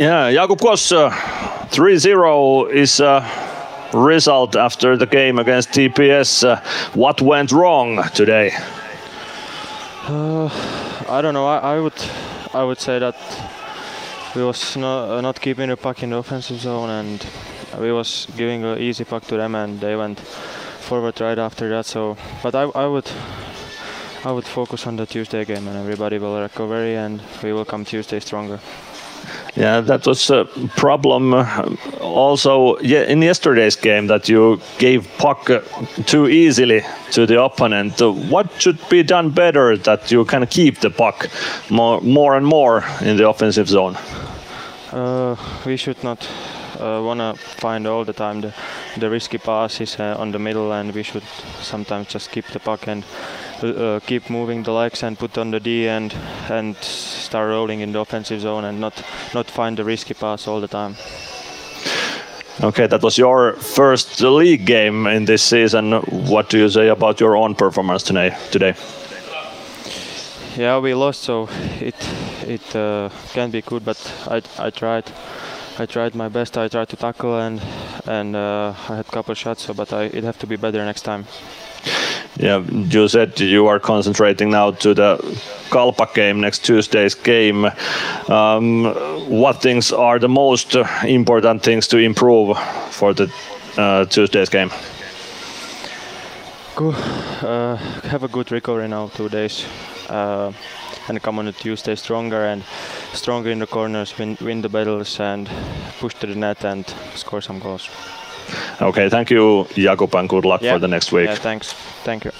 Yeah, Jakub Kos, uh, 3-0 is a result after the game against TPS. Uh, what went wrong today? Uh, I don't know. I, I, would I would say that we was not, uh, not keeping the puck in the offensive zone and we was giving an easy puck to them and they went forward right after that. So, but I, I would I would focus on the Tuesday game and everybody will recover and we will come Tuesday stronger. Yeah, that was a problem also yeah, in yesterday's game that you gave puck uh, too easily to the opponent. Uh, what should be done better that you can keep the puck more, more and more in the offensive zone? Uh, we should not uh, want to find all the time the, the risky passes uh, on the middle and we should sometimes just keep the puck and uh, keep moving the legs and put on the D and and start rolling in the offensive zone and not not find the risky pass all the time. Okay, that was your first league game in this season. What do you say about your own performance today? Today? Yeah, we lost, so it it uh, can be good, but I I tried. I tried my best. I tried to tackle and and uh, I had a couple shots, so but I it have to be better next time. Yeah, you said you are concentrating now to the Kalpa game next Tuesday's game. Um, what things are the most important things to improve for the uh, Tuesday's game? Uh, have a good recovery now, two days, uh, and come on a Tuesday stronger and stronger in the corners, win, win the battles, and push to the net and score some goals. Okay, thank you, Jakub, and good luck yeah. for the next week. Yeah, thanks. Thank you.